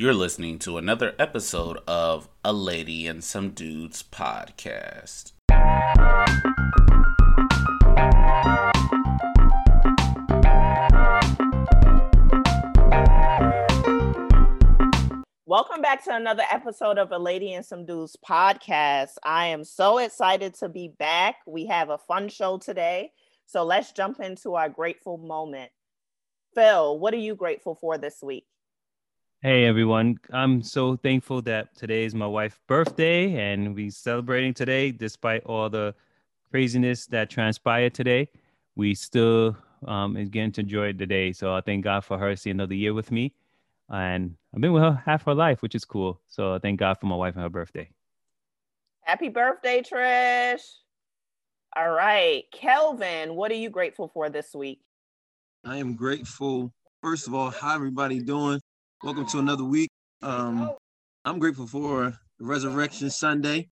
You're listening to another episode of A Lady and Some Dudes podcast. Welcome back to another episode of A Lady and Some Dudes podcast. I am so excited to be back. We have a fun show today. So let's jump into our grateful moment. Phil, what are you grateful for this week? Hey everyone, I'm so thankful that today is my wife's birthday and we celebrating today despite all the craziness that transpired today. We still um, is getting to enjoy the day. So I thank God for her seeing another year with me. And I've been with her half her life, which is cool. So I thank God for my wife and her birthday. Happy birthday, Trish. All right. Kelvin, what are you grateful for this week? I am grateful. First of all, how everybody doing? Welcome to another week. Um, I'm grateful for Resurrection Sunday.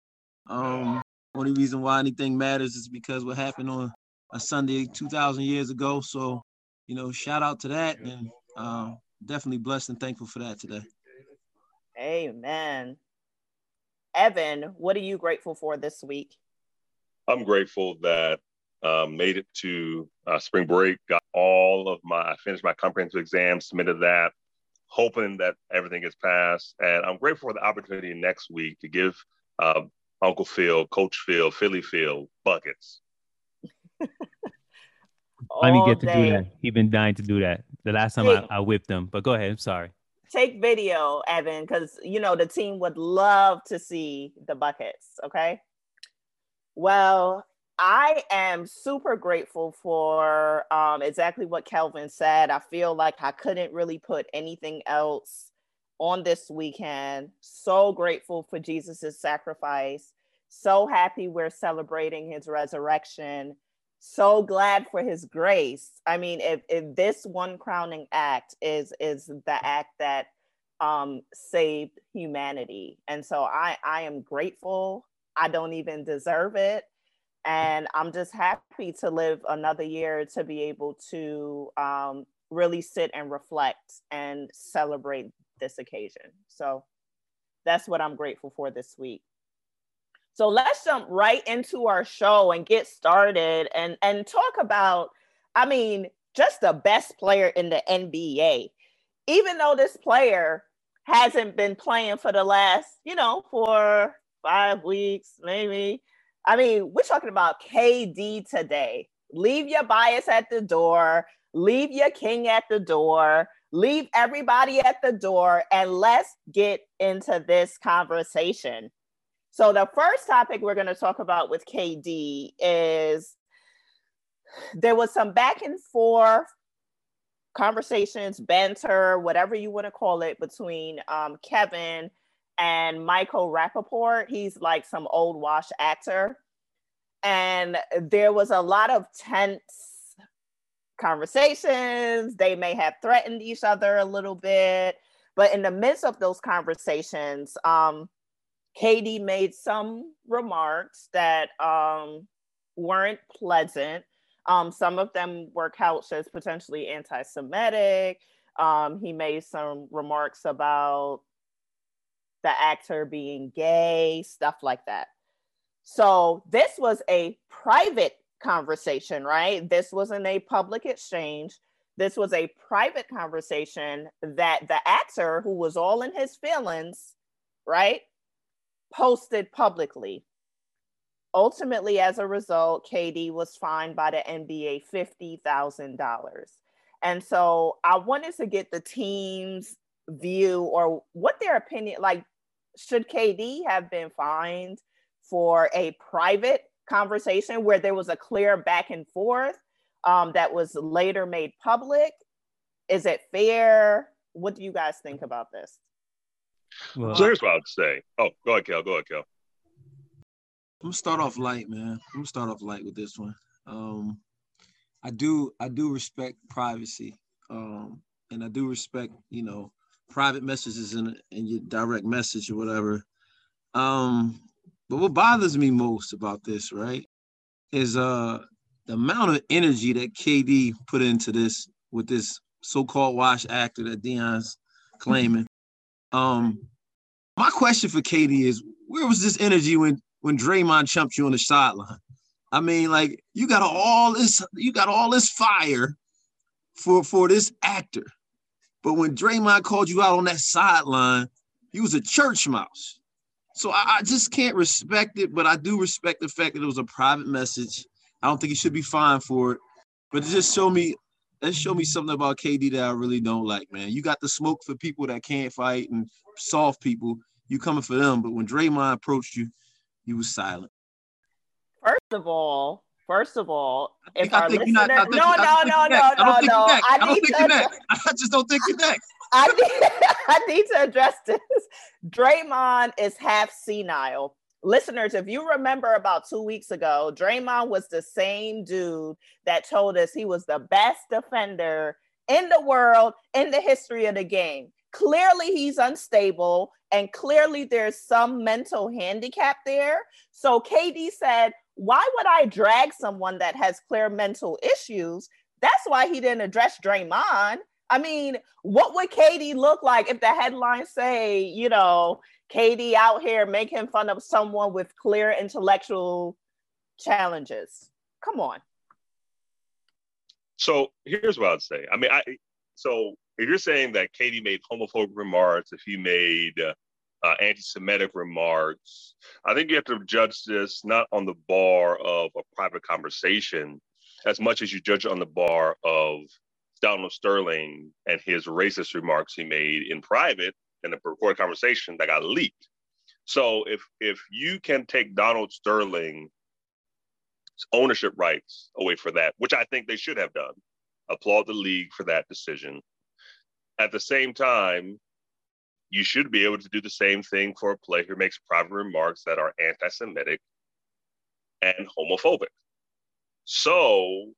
Um, only reason why anything matters is because what happened on a Sunday 2,000 years ago. So, you know, shout out to that and uh, definitely blessed and thankful for that today. Amen. Evan, what are you grateful for this week? I'm grateful that um, made it to uh, spring break, got all of my, I finished my comprehensive exam, submitted that, hoping that everything gets passed. And I'm grateful for the opportunity next week to give uh, Uncle Phil, Coach Phil, Philly Phil buckets. Let me get to do that. He's been dying to do that. The last time I, I whipped him, but go ahead. I'm sorry. Take video, Evan, because you know the team would love to see the buckets. Okay. Well, I am super grateful for um, exactly what Kelvin said. I feel like I couldn't really put anything else on this weekend. So grateful for Jesus's sacrifice. So happy we're celebrating his resurrection so glad for his grace. I mean, if, if this one crowning act is is the act that um, saved humanity, and so I I am grateful. I don't even deserve it, and I'm just happy to live another year to be able to um, really sit and reflect and celebrate this occasion. So that's what I'm grateful for this week. So let's jump right into our show and get started and and talk about I mean just the best player in the NBA. Even though this player hasn't been playing for the last, you know, for 5 weeks maybe. I mean, we're talking about KD today. Leave your bias at the door, leave your king at the door, leave everybody at the door and let's get into this conversation. So the first topic we're going to talk about with KD is there was some back and forth conversations, banter, whatever you want to call it, between um, Kevin and Michael Rapaport. He's like some old wash actor. And there was a lot of tense conversations. They may have threatened each other a little bit. But in the midst of those conversations, um, KD made some remarks that um, weren't pleasant. Um, some of them were couched as potentially anti Semitic. Um, he made some remarks about the actor being gay, stuff like that. So this was a private conversation, right? This wasn't a public exchange. This was a private conversation that the actor, who was all in his feelings, right, posted publicly. Ultimately, as a result, KD was fined by the NBA $50,000. And so I wanted to get the team's view or what their opinion like should KD have been fined for a private conversation where there was a clear back and forth um, that was later made public? Is it fair? What do you guys think about this? Well, so here's what I would say. Oh, go ahead, Kel. Go ahead, Kel. I'm gonna start off light, man. I'm gonna start off light with this one. Um, I do I do respect privacy, um, and I do respect you know private messages and, in your direct message or whatever. Um, but what bothers me most about this, right, is uh the amount of energy that KD put into this with this so-called wash actor that Dion's claiming Um, my question for KD is, where was this energy when when Draymond chumped you on the sideline? I mean, like you got all this, you got all this fire for for this actor, but when Draymond called you out on that sideline, he was a church mouse. So I, I, just can't respect it, but I do respect the fact that it was a private message. I don't think he should be fined for it, but it just showed me that showed me something about KD that I really don't like, man. You got the smoke for people that can't fight and soft people. You coming for them, but when Draymond approached you, you was silent. First of all, First of all, if our listener, not, no, no, no, no, no, no, no, I need to. I just don't think you're next. I need, I need to address this. Draymond is half senile. Listeners, if you remember about two weeks ago, Draymond was the same dude that told us he was the best defender in the world in the history of the game. Clearly, he's unstable, and clearly, there's some mental handicap there. So, KD said, Why would I drag someone that has clear mental issues? That's why he didn't address Draymond. I mean, what would KD look like if the headlines say, you know, KD out here making fun of someone with clear intellectual challenges? Come on. So here's what I'd say. I mean, I so if you're saying that KD made homophobic remarks, if he made uh, uh, anti-Semitic remarks, I think you have to judge this not on the bar of a private conversation as much as you judge on the bar of Donald Sterling and his racist remarks he made in private in a recorded conversation that got leaked. So if if you can take Donald Sterling's ownership rights away for that, which I think they should have done, applaud the league for that decision. At the same time, you should be able to do the same thing for a player who makes private remarks that are anti-Semitic and homophobic. So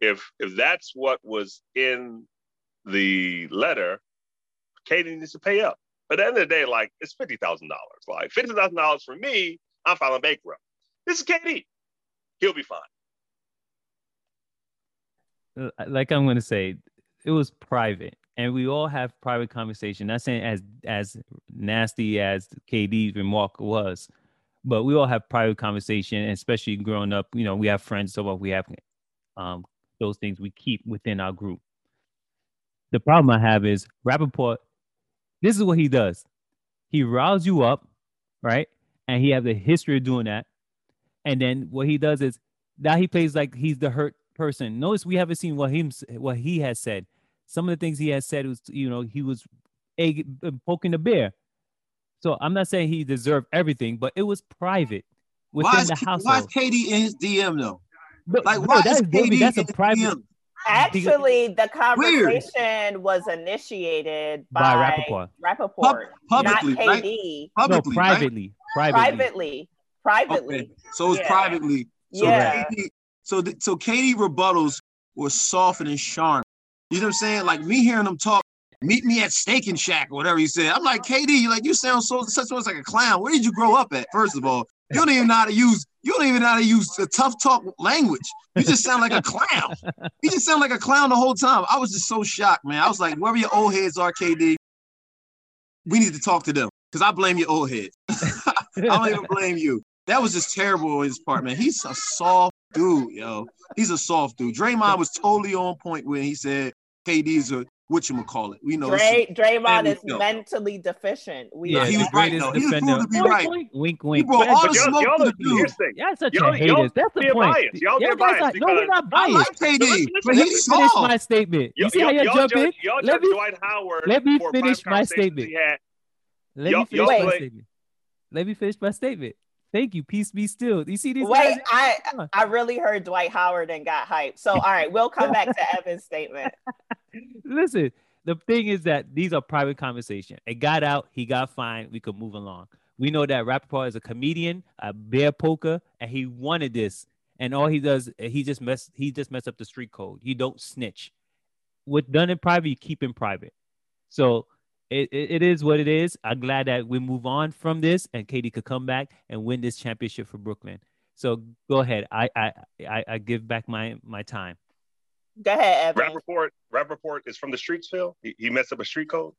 if if that's what was in the letter, KD needs to pay up. But at the end of the day, like it's fifty thousand dollars. Like fifty thousand dollars for me, I'm filing bankrupt. This is KD. He'll be fine. Uh, like I'm gonna say, it was private, and we all have private conversation. Not saying as as nasty as KD's remark was, but we all have private conversation, especially growing up. You know, we have friends, so what we have um, those things we keep within our group. The problem I have is Rapaport, this is what he does. He riles you up, right? And he has a history of doing that. And then what he does is now he plays like he's the hurt person. Notice we haven't seen what him what he has said. Some of the things he has said was, you know, he was egg, poking the bear. So I'm not saying he deserved everything, but it was private within why is, the household. Why is KD in his DM though? But, like, why that's, David, that's a private. Actually, the conversation Weird. was initiated by, by Rapaport, Rapaport Pub- publicly, not KD. Right? Publicly, no, privately, right? privately, privately, privately. Okay. So it was yeah. privately. So yeah. KD, so the, so KD rebuttals were soft and sharp. You know what I'm saying? Like me hearing them talk. Meet me at Steak and Shack or whatever he said. I'm like KD. Like you sound so such much like a clown. Where did you grow up at? First of all, you don't even know how to use you don't even know how to use the tough talk language. You just sound like a clown. You just sound like a clown the whole time. I was just so shocked, man. I was like, wherever your old heads are, KD, we need to talk to them because I blame your old heads. I don't even blame you. That was just terrible on his part, man. He's a soft dude, yo. He's a soft dude. Draymond was totally on point when he said KD's a what you call it. We know Dray, Draymond is mentally deficient. We yeah, he was right though. He was to be right. Wink, wink. He brought all the smoke to the dude. Yeah, such y'all, a haters. That's the point. Biased. Y'all yeah, biased not, no, we're not biased. I like KD, but he's finish my statement. You see how you jump in? Let me Dwight Howard. Let me finish my statement. Let me finish my statement. Let me finish my statement. Thank you. Peace be still. You see these? Wait, guys? I I really heard Dwight Howard and got hyped. So all right, we'll come back to Evan's statement. Listen, the thing is that these are private conversation. It got out, he got fined, we could move along. We know that Rapaport is a comedian, a bear poker, and he wanted this. And all he does, he just mess, he just mess up the street code. You don't snitch. What done in private, you keep in private. So it, it, it is what it is. I'm glad that we move on from this and KD could come back and win this championship for Brooklyn. So go ahead. I I I, I give back my my time. Go ahead, Evan. Rapaport, Rapaport is from the streets, Phil. He, he messed up a street code.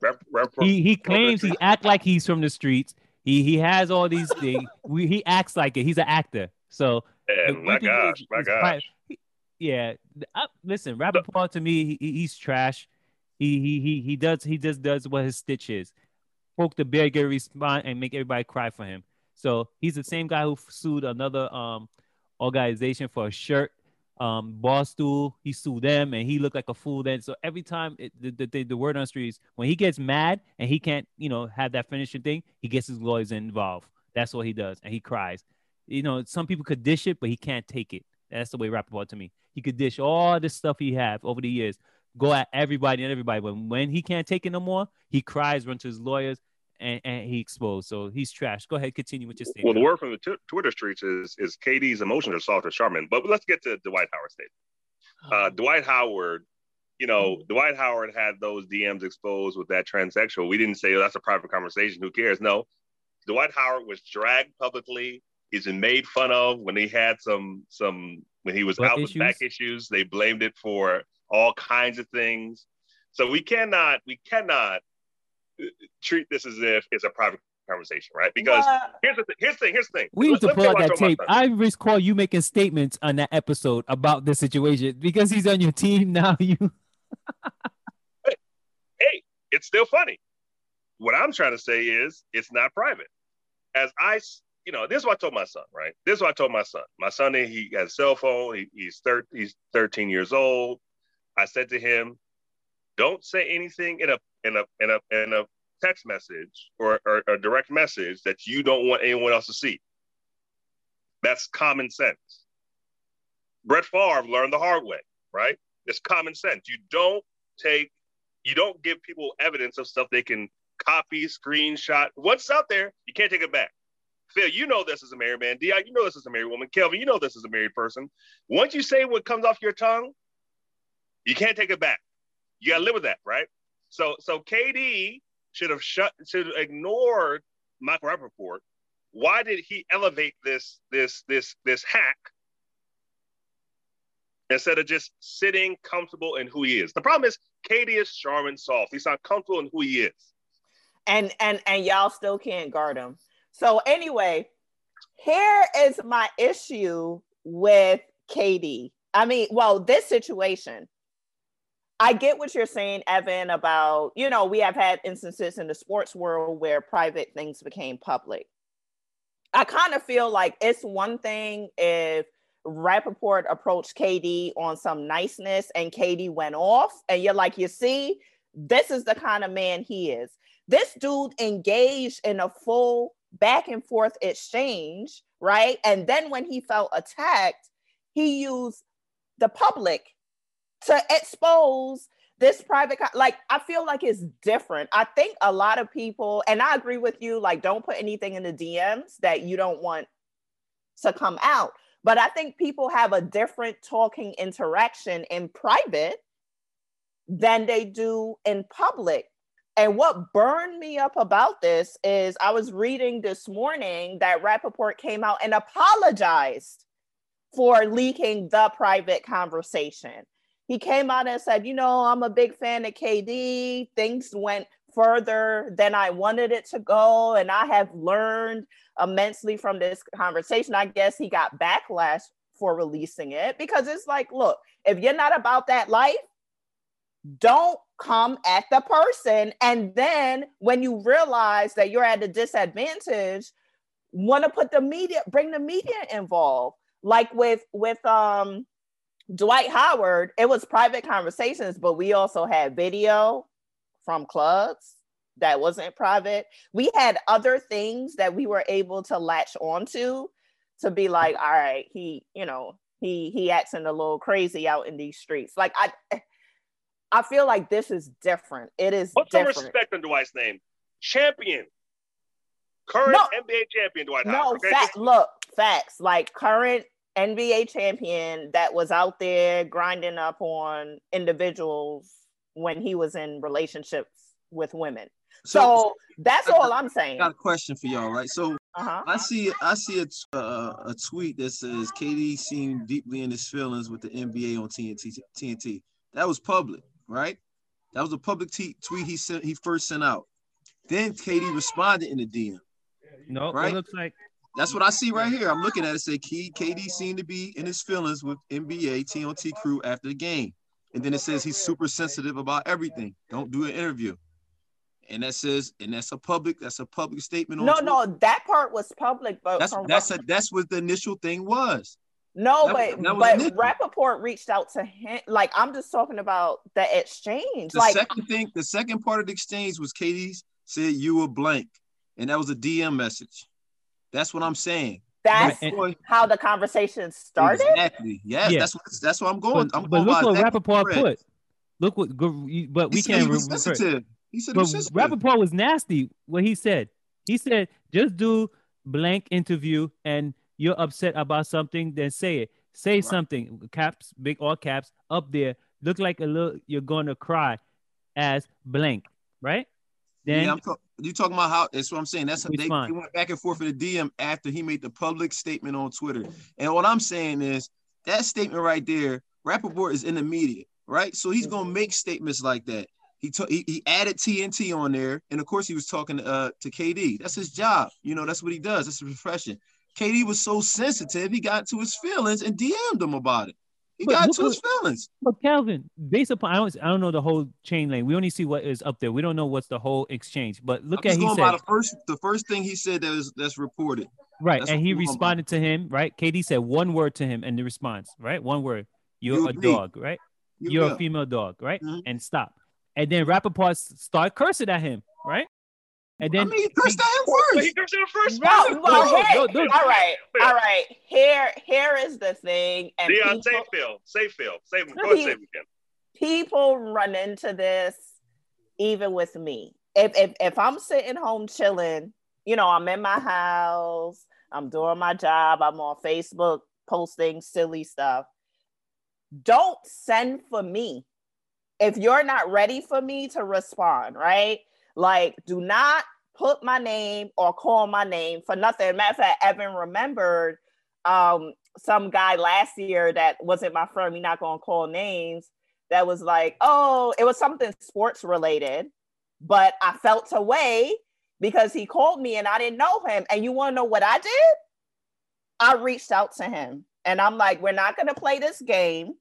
Rep, rep, he he claims he act like he's from the streets. He he has all these things. we, he acts like it. He's an actor. So and my gosh, my is gosh. yeah, I, listen, Rapaport to me, he, he's trash. He he he he does he just does what his stitch is. Poke the bear, get a response, and make everybody cry for him. So he's the same guy who sued another um organization for a shirt um Barstool, he sued them and he looked like a fool then. So every time it, the, the, the word on the streets, when he gets mad and he can't, you know, have that finishing thing, he gets his lawyers involved. That's what he does. And he cries. You know, some people could dish it, but he can't take it. That's the way Rapaport to me. He could dish all the stuff he have over the years, go at everybody and everybody. But when he can't take it no more, he cries, run to his lawyers, and, and he exposed. So he's trash. Go ahead, continue with your statement. Well, the word from the t- Twitter streets is is KD's emotions are soft as Charmin. But let's get to Dwight Howard statement. Uh, Dwight Howard, you know, mm-hmm. Dwight Howard had those DMs exposed with that transsexual. We didn't say oh, that's a private conversation. Who cares? No, Dwight Howard was dragged publicly. He's been made fun of when he had some some when he was out issues? with back issues. They blamed it for all kinds of things. So we cannot we cannot treat this as if it's a private conversation, right? Because here's the th- here's the thing. Here's the thing. We need to pull out that tape. I recall you making statements on that episode about the situation because he's on your team now. You. hey, hey, it's still funny. What I'm trying to say is it's not private. As I, you know, this is what I told my son, right? This is what I told my son. My son, he has a cell phone. He, he's thir- he's 13 years old. I said to him, "Don't say anything in a in a in a in a text message or, or a direct message that you don't want anyone else to see. That's common sense. Brett Favre learned the hard way, right? It's common sense. You don't take, you don't give people evidence of stuff they can copy, screenshot. What's out there, you can't take it back. Phil, you know this is a married man. Di, you know this is a married woman. Kelvin, you know this is a married person. Once you say what comes off your tongue, you can't take it back. You gotta live with that, right? So so KD should have shut should have ignored Michael Rapaport. Why did he elevate this this this this hack instead of just sitting comfortable in who he is? The problem is KD is Charmin soft. He's not comfortable in who he is. And and and y'all still can't guard him. So anyway, here is my issue with KD. I mean, well, this situation. I get what you're saying, Evan, about, you know, we have had instances in the sports world where private things became public. I kind of feel like it's one thing if Rapaport approached KD on some niceness and KD went off, and you're like, you see, this is the kind of man he is. This dude engaged in a full back and forth exchange, right? And then when he felt attacked, he used the public to expose this private like i feel like it's different. I think a lot of people and i agree with you like don't put anything in the dms that you don't want to come out. But i think people have a different talking interaction in private than they do in public. And what burned me up about this is I was reading this morning that Rapaport came out and apologized for leaking the private conversation he came out and said, you know, I'm a big fan of KD. Things went further than I wanted it to go. And I have learned immensely from this conversation. I guess he got backlash for releasing it because it's like, look, if you're not about that life, don't come at the person. And then when you realize that you're at a disadvantage, want to put the media, bring the media involved. Like with with um Dwight Howard, it was private conversations, but we also had video from clubs that wasn't private. We had other things that we were able to latch onto to be like, all right, he, you know, he he acting a little crazy out in these streets. Like I I feel like this is different. It is What's different. the respect on Dwight's name? Champion. Current no, NBA champion Dwight no, Howard. Okay? look, facts. Like current NBA champion that was out there grinding up on individuals when he was in relationships with women. So, so that's all I'm saying. I got a question for y'all, right? So uh-huh. I see I see a, uh, a tweet that says KD seemed deeply in his feelings with the NBA on TNT. TNT. That was public, right? That was a public t- tweet he sent. He first sent out. Then KD responded in the DM. No, Right. it looks like That's what I see right here. I'm looking at it. Say Key KD seemed to be in his feelings with NBA TNT crew after the game, and then it says he's super sensitive about everything. Don't do an interview, and that says, and that's a public. That's a public statement. No, Twitter. no, that part was public, but That's from that's a, that's what the initial thing was. no, that- but that but Rapaport reached out to him. Like I'm just talking about the exchange. The like second thing, the second part of the exchange was KD said you were blank, and that was a DM message. That's what I'm saying. that's and- how the conversation started. Exactly. Yes, Yeah. that's what that's what I'm going. but, I'm but going look what exactly Rapaport correct. put. Look what go- but we said can't he was re- refer- sensitive. He said he But was. Rapaport was nasty. What he said, he said, just do blank interview, and you're upset about something, then say it. Say Right. something. Caps, big all caps, up there. Look like a little. You're going to cry, as blank, right? Then yeah, I'm talk- you talking about how? That's what I'm saying. That's how they, they went back and forth in the DM after he made the public statement on Twitter. And what I'm saying is that statement right there. Rapaport is in the media, right? So he's gonna make statements like that. He took he, he added TNT on there, and of course he was talking uh, to KD. That's his job. You know, that's what he does. That's his profession. KD was so sensitive, he got to his feelings and DM'd him about it. He But got to his feelings. But Calvin, based upon I don't I don't know the whole chain link. We only see what is up there. We don't know what's the whole exchange. But look I'm at he said the first the first thing he said that is that's reported. right, that's and he responded to him right. KD said one word to him in the response. Right, one word. You're You a agree. dog. Right, You you're a female dog. Right, Mhm. and stop. And then Rappaport start cursing at him. Right, and I then mean, he cursed at first. he comes in first No, spot. well, no, hey, no, no. all right, all right. Here, here is the thing, and Dion, say people, Phil. Say Phil. Say him. Go ahead, he- say him again. people run into this even with me. If if if I'm sitting home chilling, you know, I'm in my house, I'm doing my job, I'm on Facebook posting silly stuff. Don't send for me if you're not ready for me to respond, right? Like, do not put my name or call my name for nothing. Matter of fact, Evan remembered um, some guy last year that wasn't my friend. We're not gonna call names. That was like, oh, it was something sports related, but I felt away because he called me and I didn't know him. And you want to know what I did? I reached out to him and I'm like, we're not gonna play this game,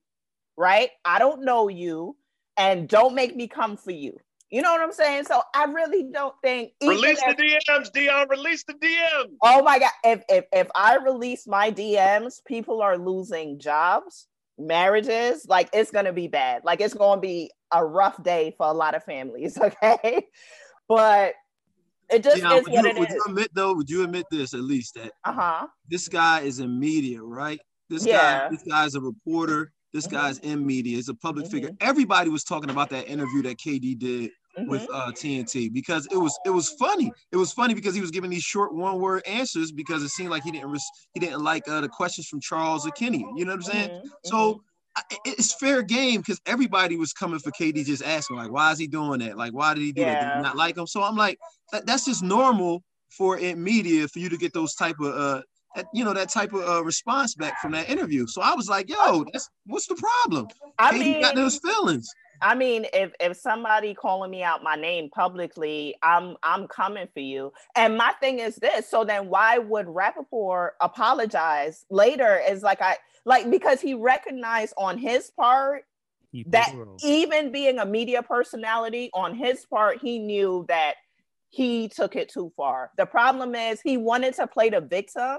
right? I don't know you, and don't make me come for you. You know what I'm saying? So I really don't think even Release if- the DMs, Dion. Release the DMs. Oh my god! If if if I release my DMs, people are losing jobs, marriages. Like it's gonna be bad. Like it's gonna be a rough day for a lot of families. Okay, but it just Dion, is would, what you, it would is. you admit though? Would you admit this at least that Uh huh. this guy is in media, right? This Yeah. guy, this guy's a reporter. This Mhm. guy's in media. He's a public figure. Mhm. Everybody was talking about that interview that KD did with uh, TNT because it was it was funny. It was funny because he was giving these short one word answers because it seemed like he didn't res- he didn't like uh, the questions from Charles or Kenny. You know what I'm saying? Mhm. So I, it's fair game because everybody was coming for KD, just asking like, why is he doing that? Like, why did he do that? Did Yeah. he not like him? So I'm like, that, that's just normal for in media for you to get those type of uh, that, you know, that type of uh, response back from that interview. So I was like, yo, that's what's the problem? I KD mean, got those feelings. I mean, if if somebody calling me out my name publicly, I'm I'm coming for you. And my thing is this: so then why would Rapaport apologize later? Is like I like because he recognized on his part he that even being a media personality on his part, he knew that he took it too far. The problem is he wanted to play the victim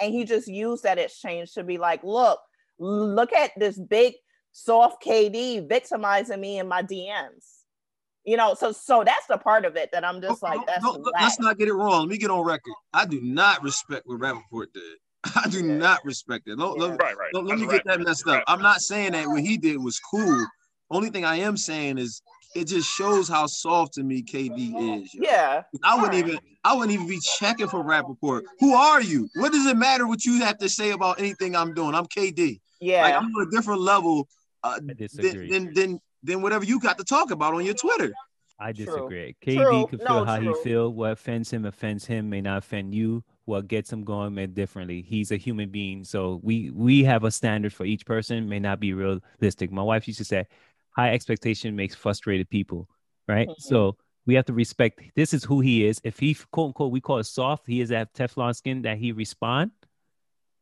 and he just used that exchange to be like, look, look at this big soft KD victimizing me in my DMs. You know, so so that's the part of it that I'm just Don't- like, that's don't- let's not get it wrong. Let me get on record. I do not respect what Rapaport did. I do Yeah. not respect it. Let, let- Right, right. let- let me a get that messed up. I'm not saying that what he did was cool. Only thing I am saying is it just shows how soft to me KD is. yo. yeah. I wouldn't Alright. even I wouldn't even be checking for Rapaport. Who are you? What does it matter what you have to say about anything I'm doing? I'm KD. Yeah. Like I'm on a different level uh, I than, disagree. than than than whatever you got to talk about on your Twitter. I True. disagree. KD True. could No, feel how true. he feel. What offends him offends him. May not offend you. What gets him going may differently. He's a human being, so we we have a standard for each person. May not be realistic. My wife used to say, high expectation makes frustrated people, right? Mhm. So we have to respect this is who he is. If he quote unquote we call it soft, he is that Teflon skin that he respond.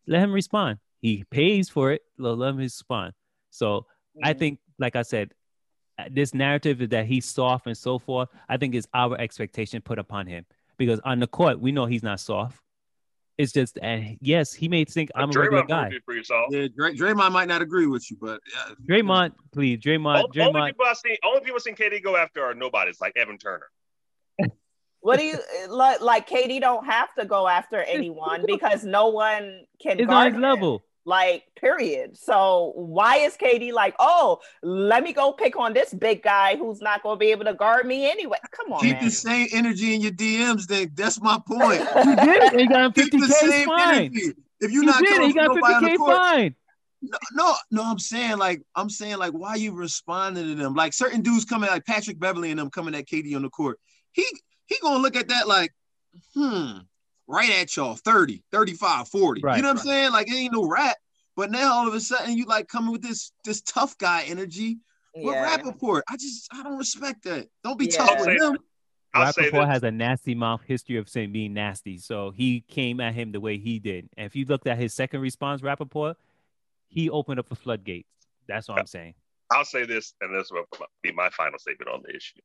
Let him respond. He pays for it. Let let him respond. So I Mhm. think, like I said, uh, this narrative is that he's soft and so forth. I think is our expectation put upon him because on the court we know he's not soft. It's just, and yes, he may think I'm a regular guy. proved it for yourself. Yeah, Dray- Draymond might not agree with you, but uh, Draymond, please, Draymond, Only, only Draymond. people I see, only people seen KD go after are nobody's like Evan Turner. What do you like? Like KD don't have to go after anyone because no one can It's on guard his him. level. Like, period. So why is KD like, oh, let me go pick on this big guy who's not going to be able to guard me anyway? Come on, keep man. the same energy in your DMs. Then that's my point. He did it. He got him Keep the 50K same fine. energy. If you're He not did it. coming He got nobody on the 50K court, fine. no, no, no, I'm saying like I'm saying like why you responding to them? Like certain dudes coming like Patrick Beverley and them coming at KD on the court. He he gonna look at that like, hmm, right at y'all 30, 35, 40. Right. You know what I'm saying? Like it ain't no rap. But now all of a sudden you like coming with this this tough guy energy with Yeah. Rapaport. I just I don't respect that. Don't be Yeah. tough with him. I'll Rapaport has a nasty mouth history of saying being nasty. So he came at him the way he did. And if you looked at his second response, Rapaport, he opened up the floodgates. That's what I'm saying. I'll say this, and this will be my final statement on the issue.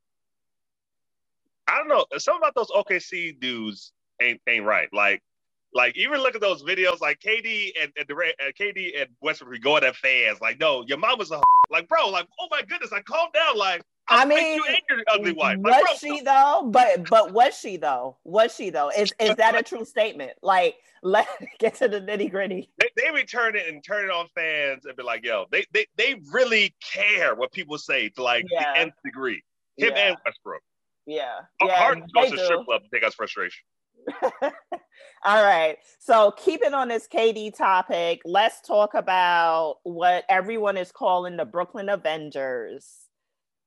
I don't know. Something about those OKC dudes ain't ain't right. Like, like even look at those videos, like KD and, and Durant, uh, KD and Westbrook going at fans. Like, no, your mama's a like, bro. Like, oh my goodness, like, calm down. Like, I I'll mean, you and your ugly wife. was Like, bro, she though? But but was she though? Was she though? Is is that a true statement? Like, let's get to the nitty gritty. they, they return it and turn it on fans and be like, yo, they they, they really care what people say to like Yeah. the nth degree. Him Yeah. and Westbrook. Yeah, Yeah, Harden goes to strip club to take us frustration. All right. So, keeping on this KD topic, let's talk about what everyone is calling the Brooklyn Avengers.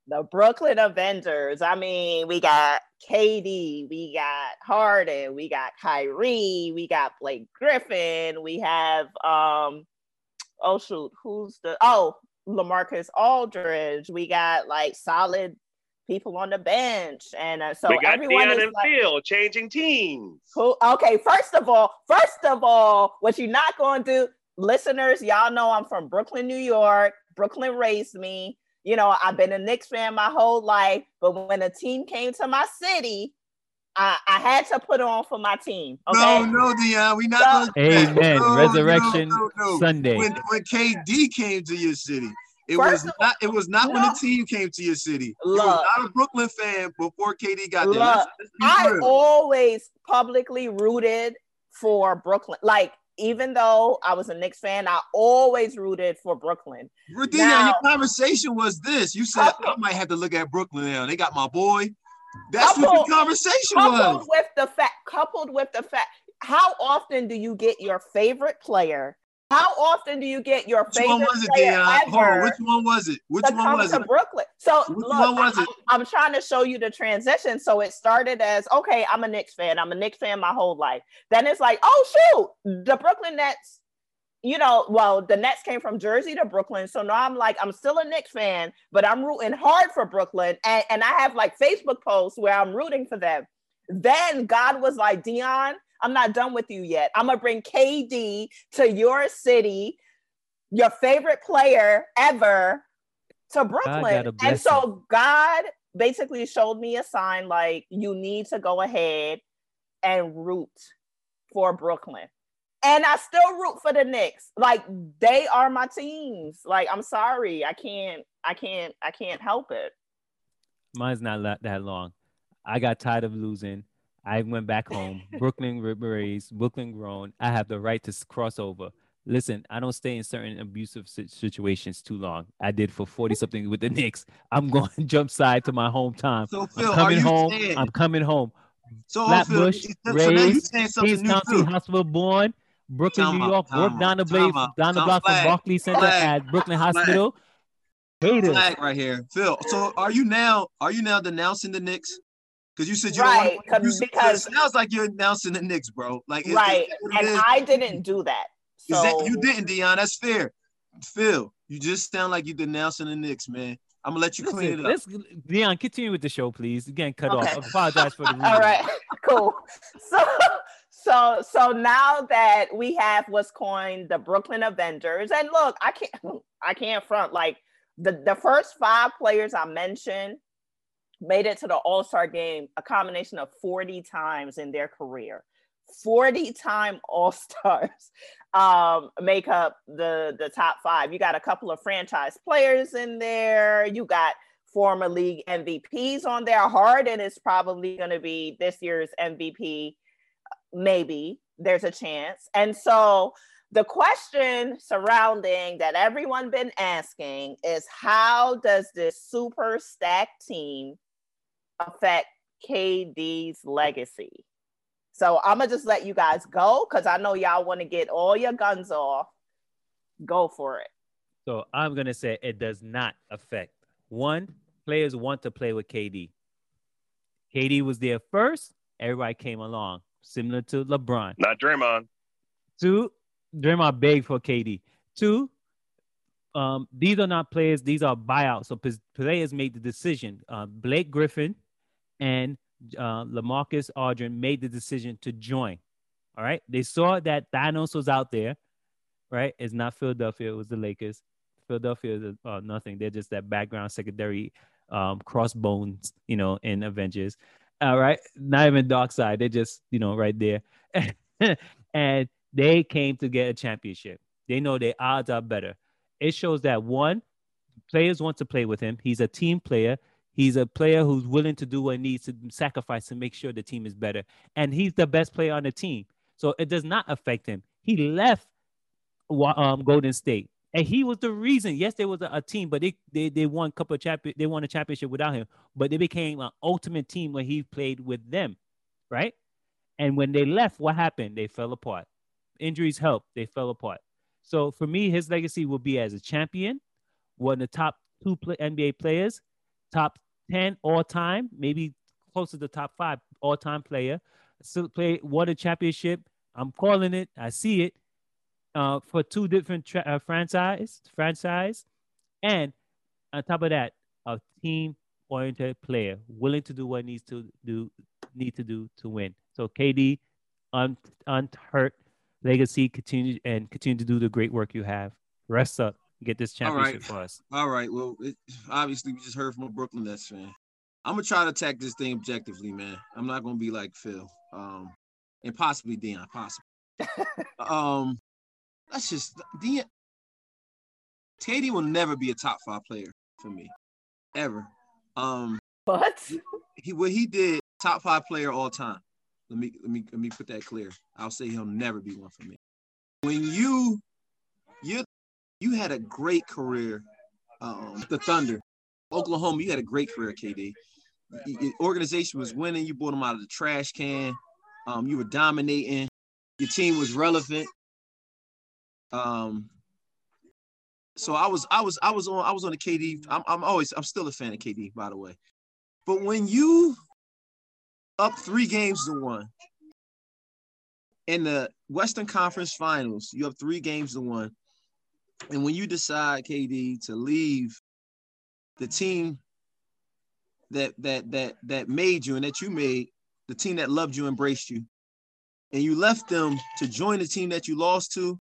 The Brooklyn Avengers. I mean, we got KD, we got Harden, we got Kyrie, we got Blake Griffin, we have um oh shoot, who's the oh Lamarcus Aldridge. We got like solid people on the bench, and uh, so we got everyone Dion is and like, Phil changing teams. who? Okay, first of all, first of all, what you're not going to do, listeners, y'all know I'm from Brooklyn, New York. Brooklyn raised me. You know, I've been a Knicks fan my whole life, but when a team came to my city, I, I had to put on for my team. Okay. No, no, Dion, we not So- gonna. Amen. No, Resurrection no, no, no. Sunday. When when KD came to your city, it First was not. It was not when no. the team came to your city. was not a Brooklyn fan before KD got there. Look, Let's- let's I real. always publicly rooted for Brooklyn. Like, even though I was a Knicks fan, I always rooted for Brooklyn. Now- your conversation was this. You said I might have to look at Brooklyn now. They got my boy. That's what Couple- the conversation coupled was. with the fact coupled with the fact how often do you get your favorite player how often do you get your Which favorite one was it, player Dion? Hold on. Which one was it? Which one was to it? Brooklyn? So Which look, one was I, it? am trying to show you the transition. So it started as okay, I'm a Knicks fan. I'm a Knicks fan my whole life. Then it's like, oh shoot, the Brooklyn Nets. You know, well, the Nets came from Jersey to Brooklyn. So now I'm like, I'm still a Knicks fan, but I'm rooting hard for Brooklyn. And, and I have like Facebook posts where I'm rooting for them. Then God was like, Dion, I'm not done with you yet. I'm gonna bring KD to your city, your favorite player ever, to Brooklyn. And so God basically showed me a sign like you need to go ahead and root for Brooklyn. And I still root for the Knicks. Like they are my teams. Like I'm sorry, I can't, I can't, I can't help it. Mine's not that long. I got tired of losing. I went back home. Brooklyn ra- raised, Brooklyn grown. I have the right to cross over. Listen, I don't stay in certain abusive situations too long. I did for 40 something with the Knicks. I'm going to jump side to my hometown. So I'm Phil, are coming you home. saying? I'm coming home. so, hold on, Phil, Flatbush, so now you raised, saying something Kings new County too. Hospital born, Brooklyn, Time New York. time Worked out, down the blade, out, down the time- block from flag, Barclays Center flag, at Brooklyn flag. Hospital. Haters. flag right here, Phil. So are you now? Are you now denouncing the Knicks? Because you said you Right, don't want 'cause- you, because- it sounds like you're announcing the Knicks, bro. Like is, right. is that it and is? I didn't do that. Is So that you didn't, Dion? That's fair. Phil, you just sound like you're denouncing the Knicks, man. I'm gonna let you clean it up. Let's Leon continue with the show, please. Again, cut Okay. off. Apologize for the rude. All right, cool. So, so, so now that we have what's coined the Brooklyn Avengers, and look, I can't, I can't front like the the first five players I mentioned made it to the All Star game a combination of forty times in their career. 40 time all stars um make up the the top five. You got a couple of franchise players in there. You got former league mvps on there. Harden is probably going to be this year's mvp maybe. There's a chance. And so the question surrounding that everyone been asking is how does this super stacked team affect kd's legacy so I'm gonna just let you guys go because I know y'all want to get all your guns off. Go for it. So I'm gonna say it does not affect. One, players want to play with KD. KD was there first. Everybody came along, similar to LeBron. Not Draymond. Two, Draymond begged for KD. Two, um, these are not players; these are buyouts. So pos- players made the decision. Uh, Blake Griffin and uh, Lamarcus Aldridge made the decision to join. All right, they saw that Thanos was out there. Right, it's not Philadelphia; it was the Lakers. Philadelphia is uh, nothing. They're just that background secondary um, crossbones, you know, in Avengers. All right, not even Dark Side. They're just you know right there, and they came to get a championship. They know their odds are better. It shows that one, players want to play with him. He's a team player. He's a player who's willing to do what needs to sacrifice to make sure the team is better. And he's the best player on the team. So it does not affect him. He left um, Golden State. And he was the reason. Yes, there was a, a team, but they, they they won a couple of. They won a championship without him. But they became an ultimate team when he played with them, right? And when they left, what happened? They fell apart. Injuries helped. They fell apart. So for me, his legacy will be as a champion, one of the top two play, NBA players, top 10 all time, maybe close to the top five all time player. Still play won a championship. I'm calling it. I see it uh, for two different tra- uh, franchise franchise, and on top of that, a team oriented player willing to do what needs to do need to do to win. So KD, un- unhurt legacy, continue and continue to do the great work you have. Rest up, get this All right. championship for us. All right. Well, it, obviously, we just heard from a Brooklyn Nets fan. I'm gonna try to attack this thing objectively, man. I'm not gonna be like Phil, um, and possibly Dion, possibly. um, that's just Dion. KD will never be a top five player for me, ever. Um, But he what he did, top five player all time. Let me let me let me put that clear. I'll say he'll never be one for me. When you you you had a great career, um, the Thunder, Oklahoma. You had a great career, KD. Your organization was winning. You brought them out of the trash can. Um, you were dominating. Your team was relevant. Um, so I was I was I was on I was on the KD. I'm I'm always I'm still a fan of KD, by the way. But when you up three games to one in the Western Conference Finals, you have three games to one, and when you decide KD to leave the team that that that that made you and that you made, the team that loved you, embraced you, and you left them to join the team that you lost to,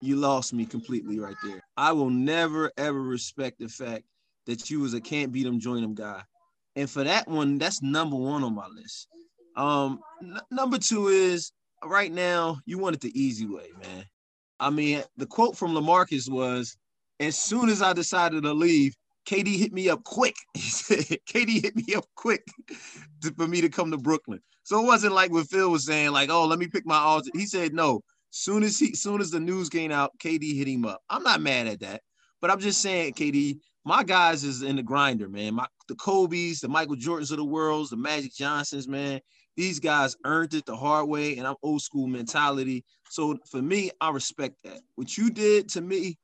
you lost me completely right there. I will never ever respect the fact that you was a can't beat them, join them guy. And for that one, that's number one on my list. Um, n- number two is right now you want it the easy way, man. I mean, the quote from Lamarcus was, "As soon as I decided to leave, KD hit me up quick." He said, "KD hit me up quick to, for me to come to Brooklyn." So it wasn't like what Phil was saying, like, "Oh, let me pick my odds." He said, "No." Soon as he, soon as the news came out, KD hit him up. I'm not mad at that, but I'm just saying, KD, my guys is in the grinder, man. My the Kobe's, the Michael Jordans of the world, the Magic Johnsons, man. These guys earned it the hard way, and I'm old school mentality. So for me, I respect that. What you did to me,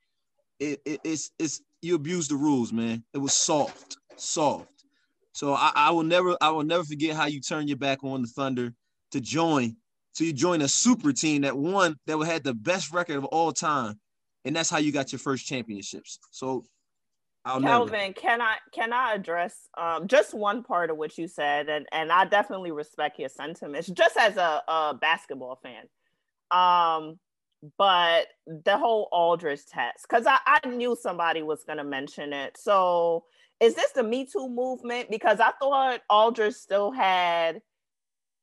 it, it, it's it's you abused the rules, man. It was soft, soft. So I, I will never I will never forget how you turned your back on the Thunder to join. So you joined a super team that won that had the best record of all time, and that's how you got your first championships. So I'll Kelvin, can I can I address um, just one part of what you said, and and I definitely respect your sentiments, just as a, a basketball fan. Um, but the whole Aldridge test, because I, I knew somebody was gonna mention it. So is this the Me Too movement? Because I thought Aldridge still had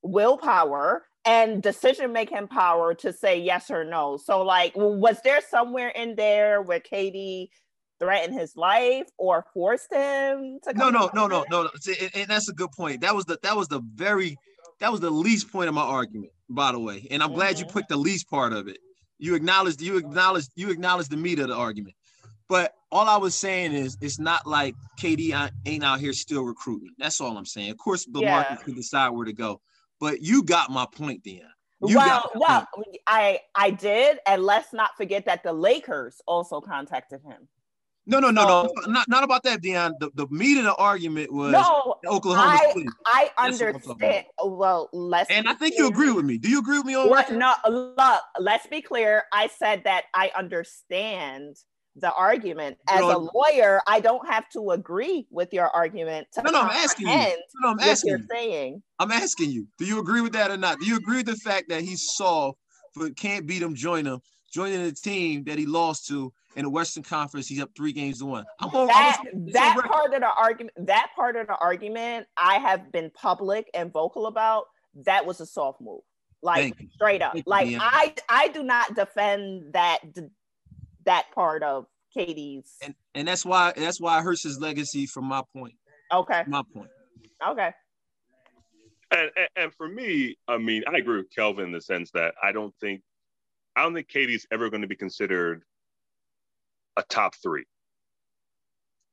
willpower and decision making power to say yes or no. So like, was there somewhere in there where KD threatened his life or forced him to No, come no, no, no, no, no. And, that's a good point. That was the that was the very that was the least point of my argument, by the way. And I'm glad you Mhm. picked the least part of it. You acknowledged you acknowledged you acknowledged the meat of the argument. But all I was saying is it's not like KD ain't out here still recruiting. That's all I'm saying. Of course, the Yeah. market can decide where to go. But you got my point, then. You well, got well, point. I I did, and let's not forget that the Lakers also contacted him. No, no, no, no. Not, not about that, Dion. The, the meat of the argument was No, Oklahoma I- City. I That's what I'm talking understand. Well, let's And I think you agree with me. Do you agree with me on What? that? No, look. Let's be clear. I said that I understand the argument. As a lawyer, I don't have to agree with your argument No, no, I'm asking you. comprehend No, I'm what asking you're you. saying. I'm asking you. Do you agree with that or not? Do you agree with the fact that he saw but can't beat him, join him, joining a team that he lost to in the Western Conference? He's up three games to one. I'm on, that I'm that it's part of the argument that part of the argument I have been public and vocal about that was a soft move like straight up Thank like Deanna. I I do not defend that that part of KD's and and that's why that's why it hurts his legacy from my point. okay My point. okay And, and and for me, I mean, I agree with Kelvin in the sense that I don't think I don't think KD's ever going to be considered a top three.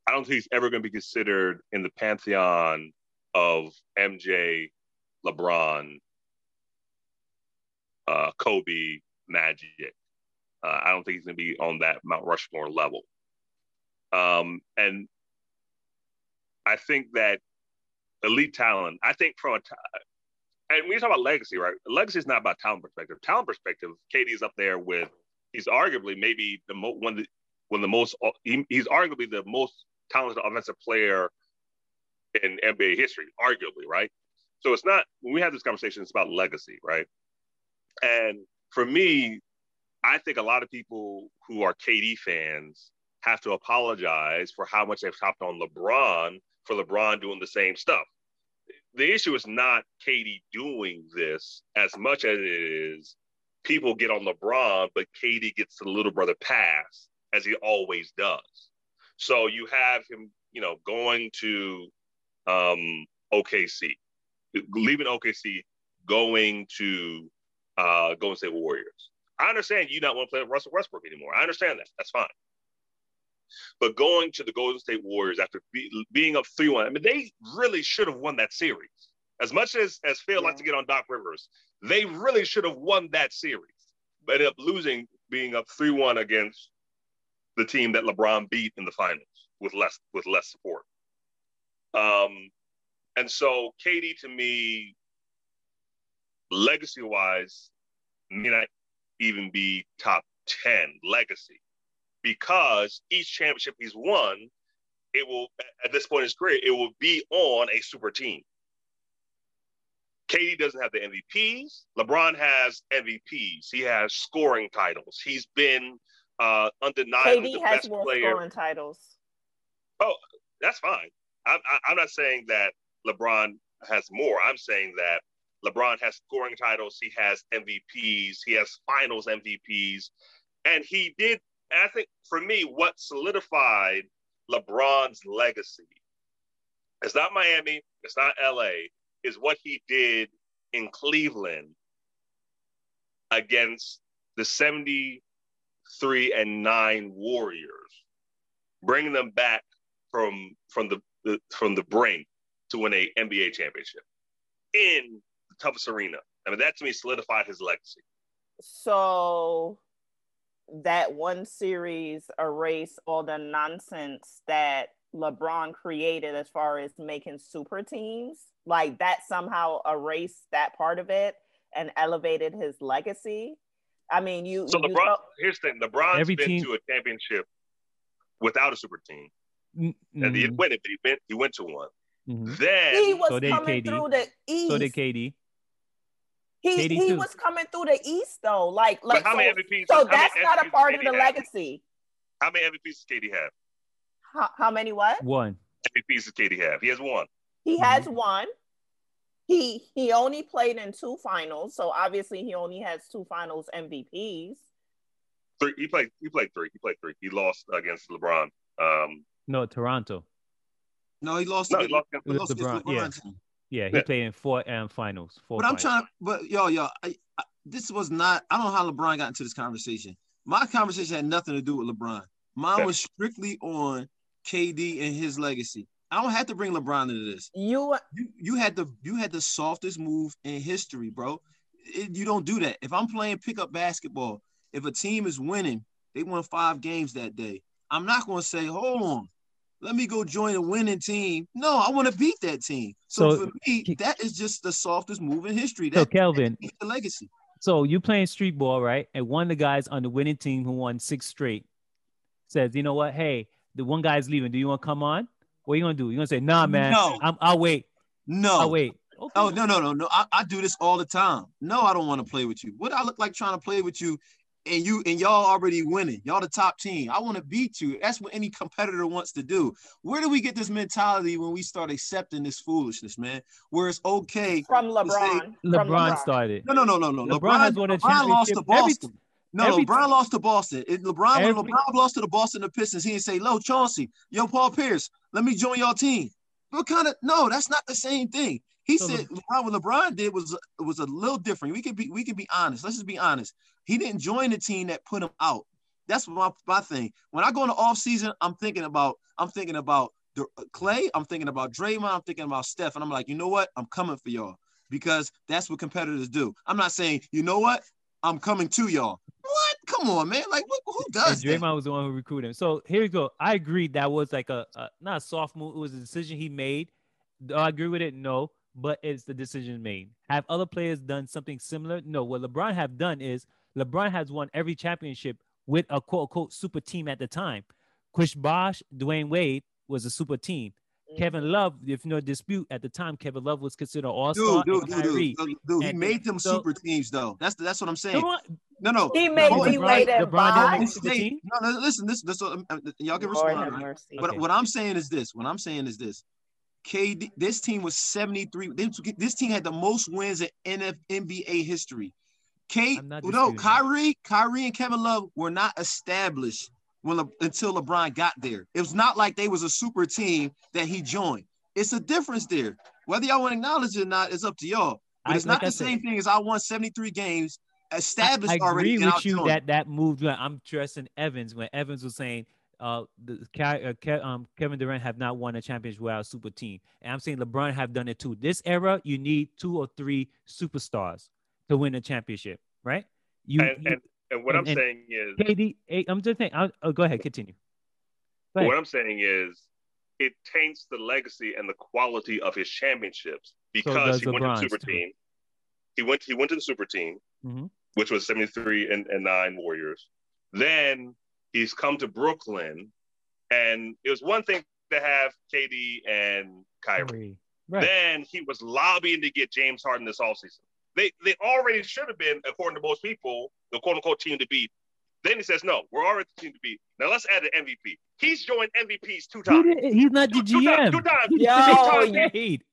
I don't think he's ever going to be considered in the pantheon of MJ, LeBron, uh, Kobe, Magic. Uh, I don't think he's going to be on that Mount Rushmore level. Um, and I think that elite talent. I think from a t- and when you talk about legacy, right? Legacy is not about talent perspective. Talent perspective, KD's up there with. He's arguably maybe the mo- one of the one of the most. Uh, he, he's arguably the most talented offensive player in NBA history, arguably, right? So it's not when we have this conversation, it's about legacy, right? And for me, I think a lot of people who are KD fans have to apologize for how much they've hopped on LeBron for LeBron doing the same stuff. The issue is not KD doing this as much as it is people get on LeBron, but KD gets the little brother pass as he always does. So you have him, you know, going to um, OKC, leaving OKC, going to uh, Golden State Warriors. I understand you not want to play with Russell Westbrook anymore. I understand that. That's fine. But going to the Golden State Warriors after be, being up 3 1, I mean, they really should have won that series. As much as, as Phil likes to get on Doc Rivers, they really should have won that series. But ended up losing, being up 3 1 against the team that LeBron beat in the finals with less with less support. Um, and so KD to me, legacy wise, may not even be top 10 legacy because each championship he's won, it will, at this point in his career, it will be on a super team. KD doesn't have the MVPs. LeBron has MVPs. He has scoring titles. He's been uh, undeniably KD has best more player. scoring titles Oh, That's fine. I'm, I- I'm not saying that LeBron has more. I'm saying that LeBron has scoring titles. He has MVPs. He has finals MVPs. And he did, and I think for me, what solidified LeBron's legacy it's not Miami, it's not LA, is what he did in Cleveland against the 73 and 9 Warriors, bringing them back from from the, the from the brink to win a NBA championship in the toughest arena. I mean, that to me solidified his legacy. so that one series erased all the nonsense that LeBron created as far as making super teams. Like that somehow erased that part of it and elevated his legacy. I mean, you. So you LeBron, know- here's the thing: LeBron's Every been team- to a championship without a super team. Mm, And he didn't mhm, win it, but he went he went to one. mhm. Then He was So coming KD. through the east. So did KD. he KD he too. was coming through the east though. Like but like how so, many MVPs? so how many that's not a part of the have? legacy. How many MVPs does KD have? How, how many what? One. MVPs does KD have? He has one. He Mm-hmm. has one. He he only played in two finals, so obviously he only has two finals MVPs. Three. He played. He played three. He played three. He lost against LeBron. Um, No, Toronto. No, he lost. no, he lost against he lost against LeBron, yeah. LeBron team. Yeah, he Yeah. played in four um, finals. Four But I'm finals. trying. But yo, yo, I, I, this was not. I don't know how LeBron got into this conversation. My conversation had nothing to do with LeBron. Mine was strictly on KD and his legacy. I don't have to bring LeBron into this. You You you had the you had the softest move in history, bro. It- you don't do that. If I'm playing pickup basketball, if a team is winning, they won five games that day. I'm not going to say, hold on, let me go join a winning team. No, I want to beat that team. So, So- for me, that is just the softest move in history. So That, Kelvin, that's the legacy. so you playing street ball, right? And one of the guys on the winning team who won six straight says, you know what? Hey, the one guy's leaving. Do you want to come on? What are you gonna do? You gonna say, nah, man. No. I'm, I'll wait. No, I'll wait. Okay. Oh no no no no! I, I do this all the time. No, I don't want to play with you. What I look like trying to play with you, and you and y'all already winning. Y'all the top team. I want to beat you. That's what any competitor wants to do. Where do we get this mentality when we start accepting this foolishness, man? Where it's okay. from say LeBron. from LeBron started. No no no no no. LeBron has won a LeBron lost to championship every- Boston. No, every- LeBron lost to Boston. It, LeBron when Every- LeBron lost to the Boston the Pistons, he didn't say, "Lo, Chauncey, yo, Paul Pierce, let me join y'all team." What kind of no? That's not the same thing. He So said LeBron, what LeBron did was was a little different. We could be we could be honest. Let's just be honest. He didn't join the team that put him out. That's my, my thing. When I go into off season, I'm thinking about I'm thinking about the uh, Clay. I'm thinking about Draymond. I'm thinking about Steph, and I'm like, you know what? I'm coming for y'all because that's what competitors do. I'm not saying, you know what? I'm coming to y'all. What? Come on, man. Like, what, who And does that? Draymond was the one who recruited him. So here you go. I agree that was like a, a not a soft move. It was a decision he made. Do I agree with it? No, but it's the decision made. Have other players done something similar? No. What LeBron have done is LeBron has won every championship with a quote unquote super team at the time. Chris Bosh, Dwyane Wade was a super team. Mm-hmm. Kevin Love, if no dispute at the time, Kevin Love was considered all star. Dude, dude, dude, Kyrie. dude, dude, he And made them so- super teams though. That's that's what I'm saying. Come on. No, no. He made Hold D on. Wade and LeBron didn't make super team? No, no, listen, this, this, uh, uh, y'all can Lord respond. have right? mercy. But Okay. what I'm saying is this. What I'm saying is this. KD, this team was 73. This, this team had the most wins in NF, NBA history. K, I'm not no, disputing that. Kyrie, Kyrie and Kevin Love were not established when Le, until LeBron got there. It was not like they was a super team that he joined. It's a difference there. Whether y'all want to acknowledge it or not, it's up to y'all. But I- it's not like I the said- same thing as I won 73 games established I, I already. agree with you outjoined. that that move. like, I'm trusting Evans when Evans was saying, uh, the uh, Ke- um, Kevin Durant have not won a championship without a super team, and I'm saying LeBron have done it too. This era, you need two or three superstars to win a championship, right? You, and, you and and what and- I'm and saying is, KD, I'm just saying. I'll, oh, go ahead, continue. Go ahead. what I'm saying is, it taints the legacy and the quality of his championships because does he went to the super too. team. He went. He went to the super team, Mhm. which was 73 and, and nine Warriors. Then he's come to Brooklyn, and it was one thing to have KD and Kyrie. Kyrie. Right. Then he was lobbying to get James Harden this offseason. They they already should have been, according to most people, the quote unquote team to beat. Then he says, No, we're already the team to beat. Now let's add an MVP. He's joined MVPs two times. didn't- he's not the Two- two times, two times. He Yo, didn't make the trade.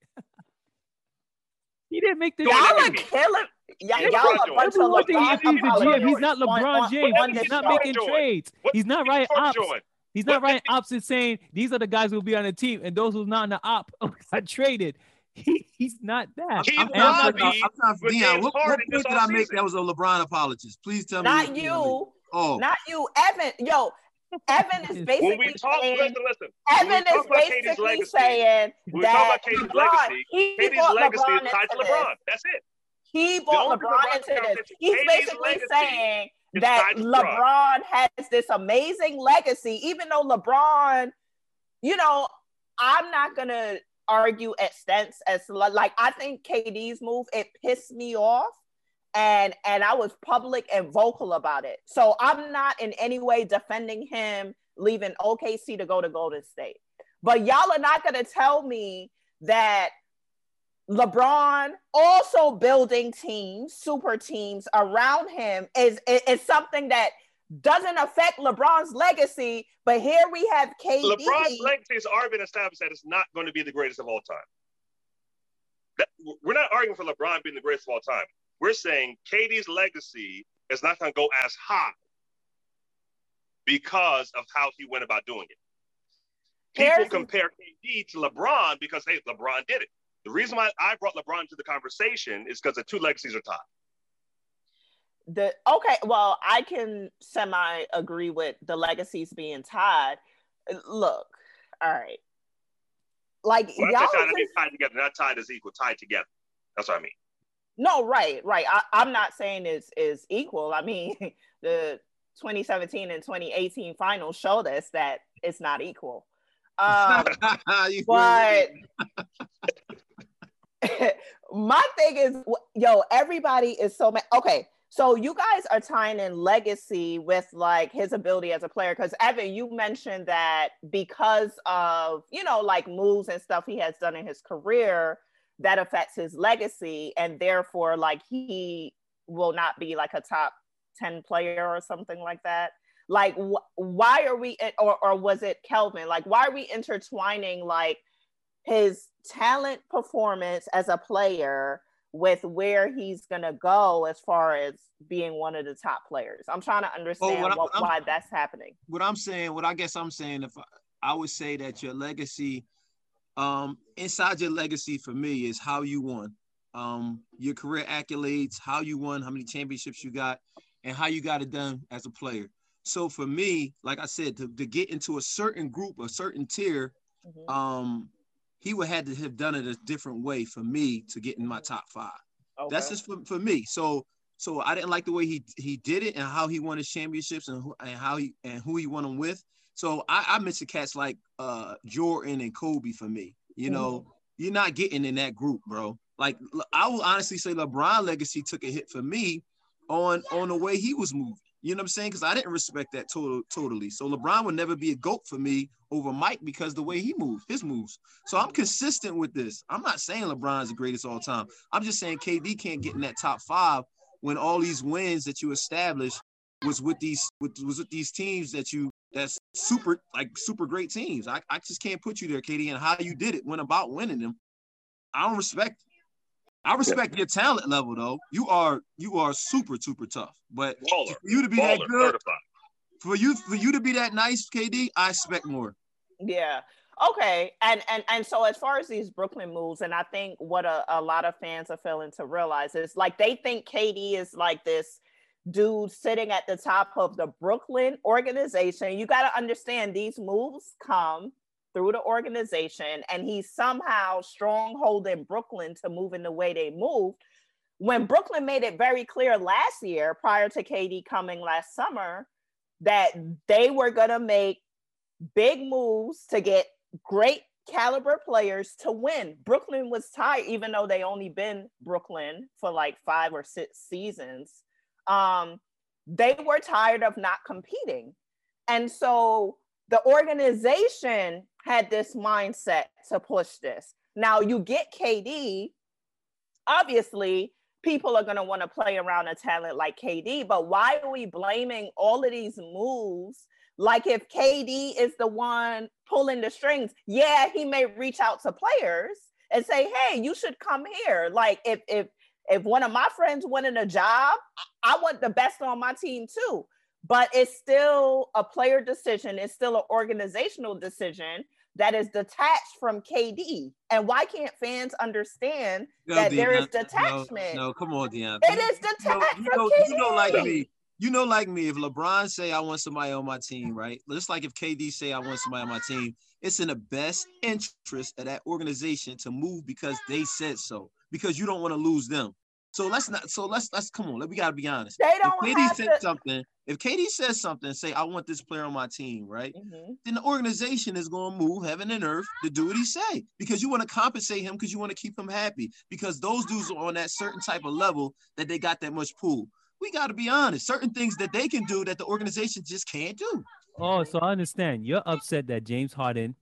He didn't make the Y'all Y'all are killing. Yeah, He's y'all a LeBron bunch of thing LeBron if he's the GM. apologists He's not on- LeBron on- James. on He's not making Jordan. trades. What He's not team writing ops. joined? He's not What writing ops and saying these are the guys who will be on the team, and those who's not in the op got traded. He, he's not that. He I'm And I'm not- to, I'm trying to, with Dion, James what, what point did I make offseason. that was a LeBron apologist? Please tell me. Not what point I you. Oh, Not you. Evan. Yo, Evan is basically When we talk, saying. listen, listen. When we Evan talk is basically legacy, saying when we that talk about KD's LeBron, legacy, he KD's legacy LeBron is tied to into this. LeBron. That's it. He brought LeBron into this. He's basically saying that LeBron. LeBron has this amazing legacy, even though LeBron, you know, I'm not gonna argue at stance as like I think KD's move it pissed me off, and and I was public and vocal about it. So I'm not in any way defending him leaving OKC to go to Golden State. But y'all are not going to tell me that LeBron also building teams, super teams around him is, is, is something that doesn't affect LeBron's legacy. But here we have KD. LeBron's legacy has already been established that it's not going to be the greatest of all time. That, we're not arguing for LeBron being the greatest of all time. We're saying KD's legacy is not going to go as high because of how he went about doing it. People compare KD to LeBron because hey, LeBron did it. The reason why I brought LeBron to the conversation is because the two legacies are tied. The okay, well, I can semi agree with the legacies being tied. Look, all right. Like well, y'all tied, I mean tied together, not tied as equal, tied together. That's what I mean. No, right, right. I, I'm not saying is is equal. I mean, the 2017 and 2018 finals showed us that it's not equal. Um, but my thing is, yo, everybody is so mad. Okay, so you guys are tying in legacy with like his ability as a player. Because Evan, you mentioned that because of you know like moves and stuff he has done in his career, that affects his legacy, and therefore like he will not be like a top 10 player or something like that like wh- why are we or, or was it kelvin like why are we intertwining like his talent performance as a player with where he's going to go as far as being one of the top players i'm trying to understand well, what, why that's happening what i'm saying what i guess i'm saying if I, I would say that your legacy um inside your legacy for me is how you won um your career accolades how you won how many championships you got and how you got it done as a player. So for me, like I said, to, to get into a certain group, a certain tier, mm-hmm. um, he would have to have done it a different way for me to get in my top five. Okay. That's just for, for me. So so I didn't like the way he he did it and how he won his championships and who, and how he and who he won them with. So I, I mentioned cats like uh Jordan and Kobe for me. You know, mm-hmm. you're not getting in that group, bro. Like I will honestly say LeBron legacy took a hit for me on on the way he was moving. You know what I'm saying? Because I didn't respect that total totally. So LeBron would never be a goat for me over Mike because the way he moved, his moves. So I'm consistent with this. I'm not saying LeBron's the greatest all time. I'm just saying KD can't get in that top five when all these wins that you established was with these with, was with these teams that you that's super like super great teams. I, I just can't put you there, KD, and how you did it went about winning them. I don't respect I respect yeah. your talent level though. You are you are super super tough. But Baller. for you to be Baller, that good, certified. for you for you to be that nice, KD, I expect more. Yeah. Okay. And and and so as far as these Brooklyn moves, and I think what a, a lot of fans are failing to realize is like they think KD is like this dude sitting at the top of the Brooklyn organization. You got to understand these moves come through the organization and he's somehow strongholding Brooklyn to move in the way they moved. When Brooklyn made it very clear last year, prior to KD coming last summer, that they were going to make big moves to get great caliber players to win. Brooklyn was tired, even though they only been Brooklyn for like five or six seasons. Um, they were tired of not competing. And so the organization had this mindset to push this. Now you get KD, obviously people are going to want to play around a talent like KD, but why are we blaming all of these moves? Like if KD is the one pulling the strings, yeah, he may reach out to players and say, "Hey, you should come here." Like if if if one of my friends wanted a job, I want the best on my team too but it's still a player decision. It's still an organizational decision that is detached from KD. And why can't fans understand no, that there is detachment? No, no, come on, Deanna. It is detached you know, you know, like me. You know, like me, if LeBron say I want somebody on my team, right? Just like if KD say I want somebody on my team, it's in the best interest of that organization to move because they said so. Because you don't want to lose them. So let's not. So let's let's come on. Let we gotta be honest. They don't if KD said to... something, if KD says something, say I want this player on my team, right? Mm-hmm. Then the organization is going to move heaven and earth to do what he say because you want to compensate him because you want to keep him happy because those dudes are on that certain type of level that they got that much pull. We got to be honest. Certain things that they can do that the organization just can't do. Oh, so I understand. You're upset that James Harden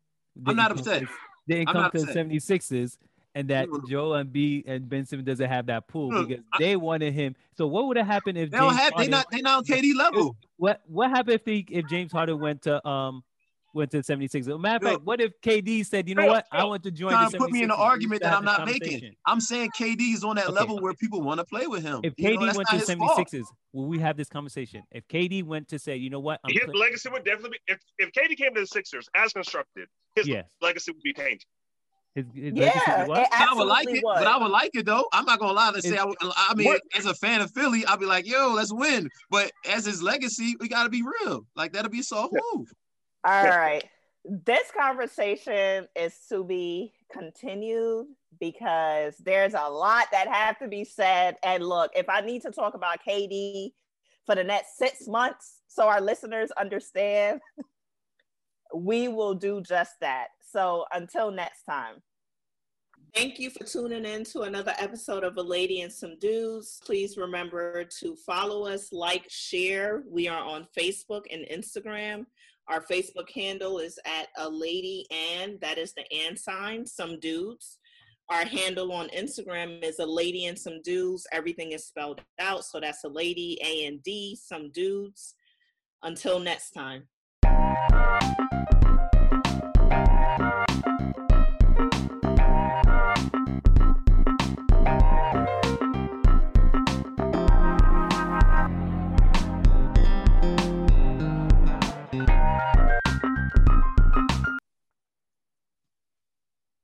I'm not upset. to- Didn't come not to the upset. 76ers, and that Look, Joel Embiid and Ben Simmons doesn't have that pool Look, because I- they wanted him. So what would have happened if They don't James have. They Harden- not. They not on KD level. What what happened if he if James Harden went to um went to the 76ers? Matter of fact, what if KD said, you know what, I want to join Trying to put me in an argument that I'm not making. I'm saying KD is on that Okay. level where people want to play with him. If You know, KD went to his the fault. 76ers, will we have this conversation? If KD went to say, you know what, I'm His put- legacy would definitely be if, if KD came to the Sixers as constructed, his yes, legacy would be tainted. His, his Yeah, legacy would it I would like absolutely it, but I would like it though. I'm not gonna lie to say. I, would- I mean, What- as a fan of Philly, I'll be like, "Yo, let's win." But as his legacy, we got to be real. Like that'll be a soft Yeah. move. All Yeah. right. This conversation is to be continued because there's a lot that have to be said. And look, if I need to talk about KD for the next six months so our listeners understand, we will do just that. So until next time. Thank you for tuning in to another episode of A Lady and Some Dudes. Please remember to follow us, like, share. We are on Facebook and Instagram. Our Facebook handle is at a lady and that is the and sign, some dudes. Our handle on Instagram is a lady and some dudes. Everything is spelled out. So that's a lady, A and D, some dudes. Until next time.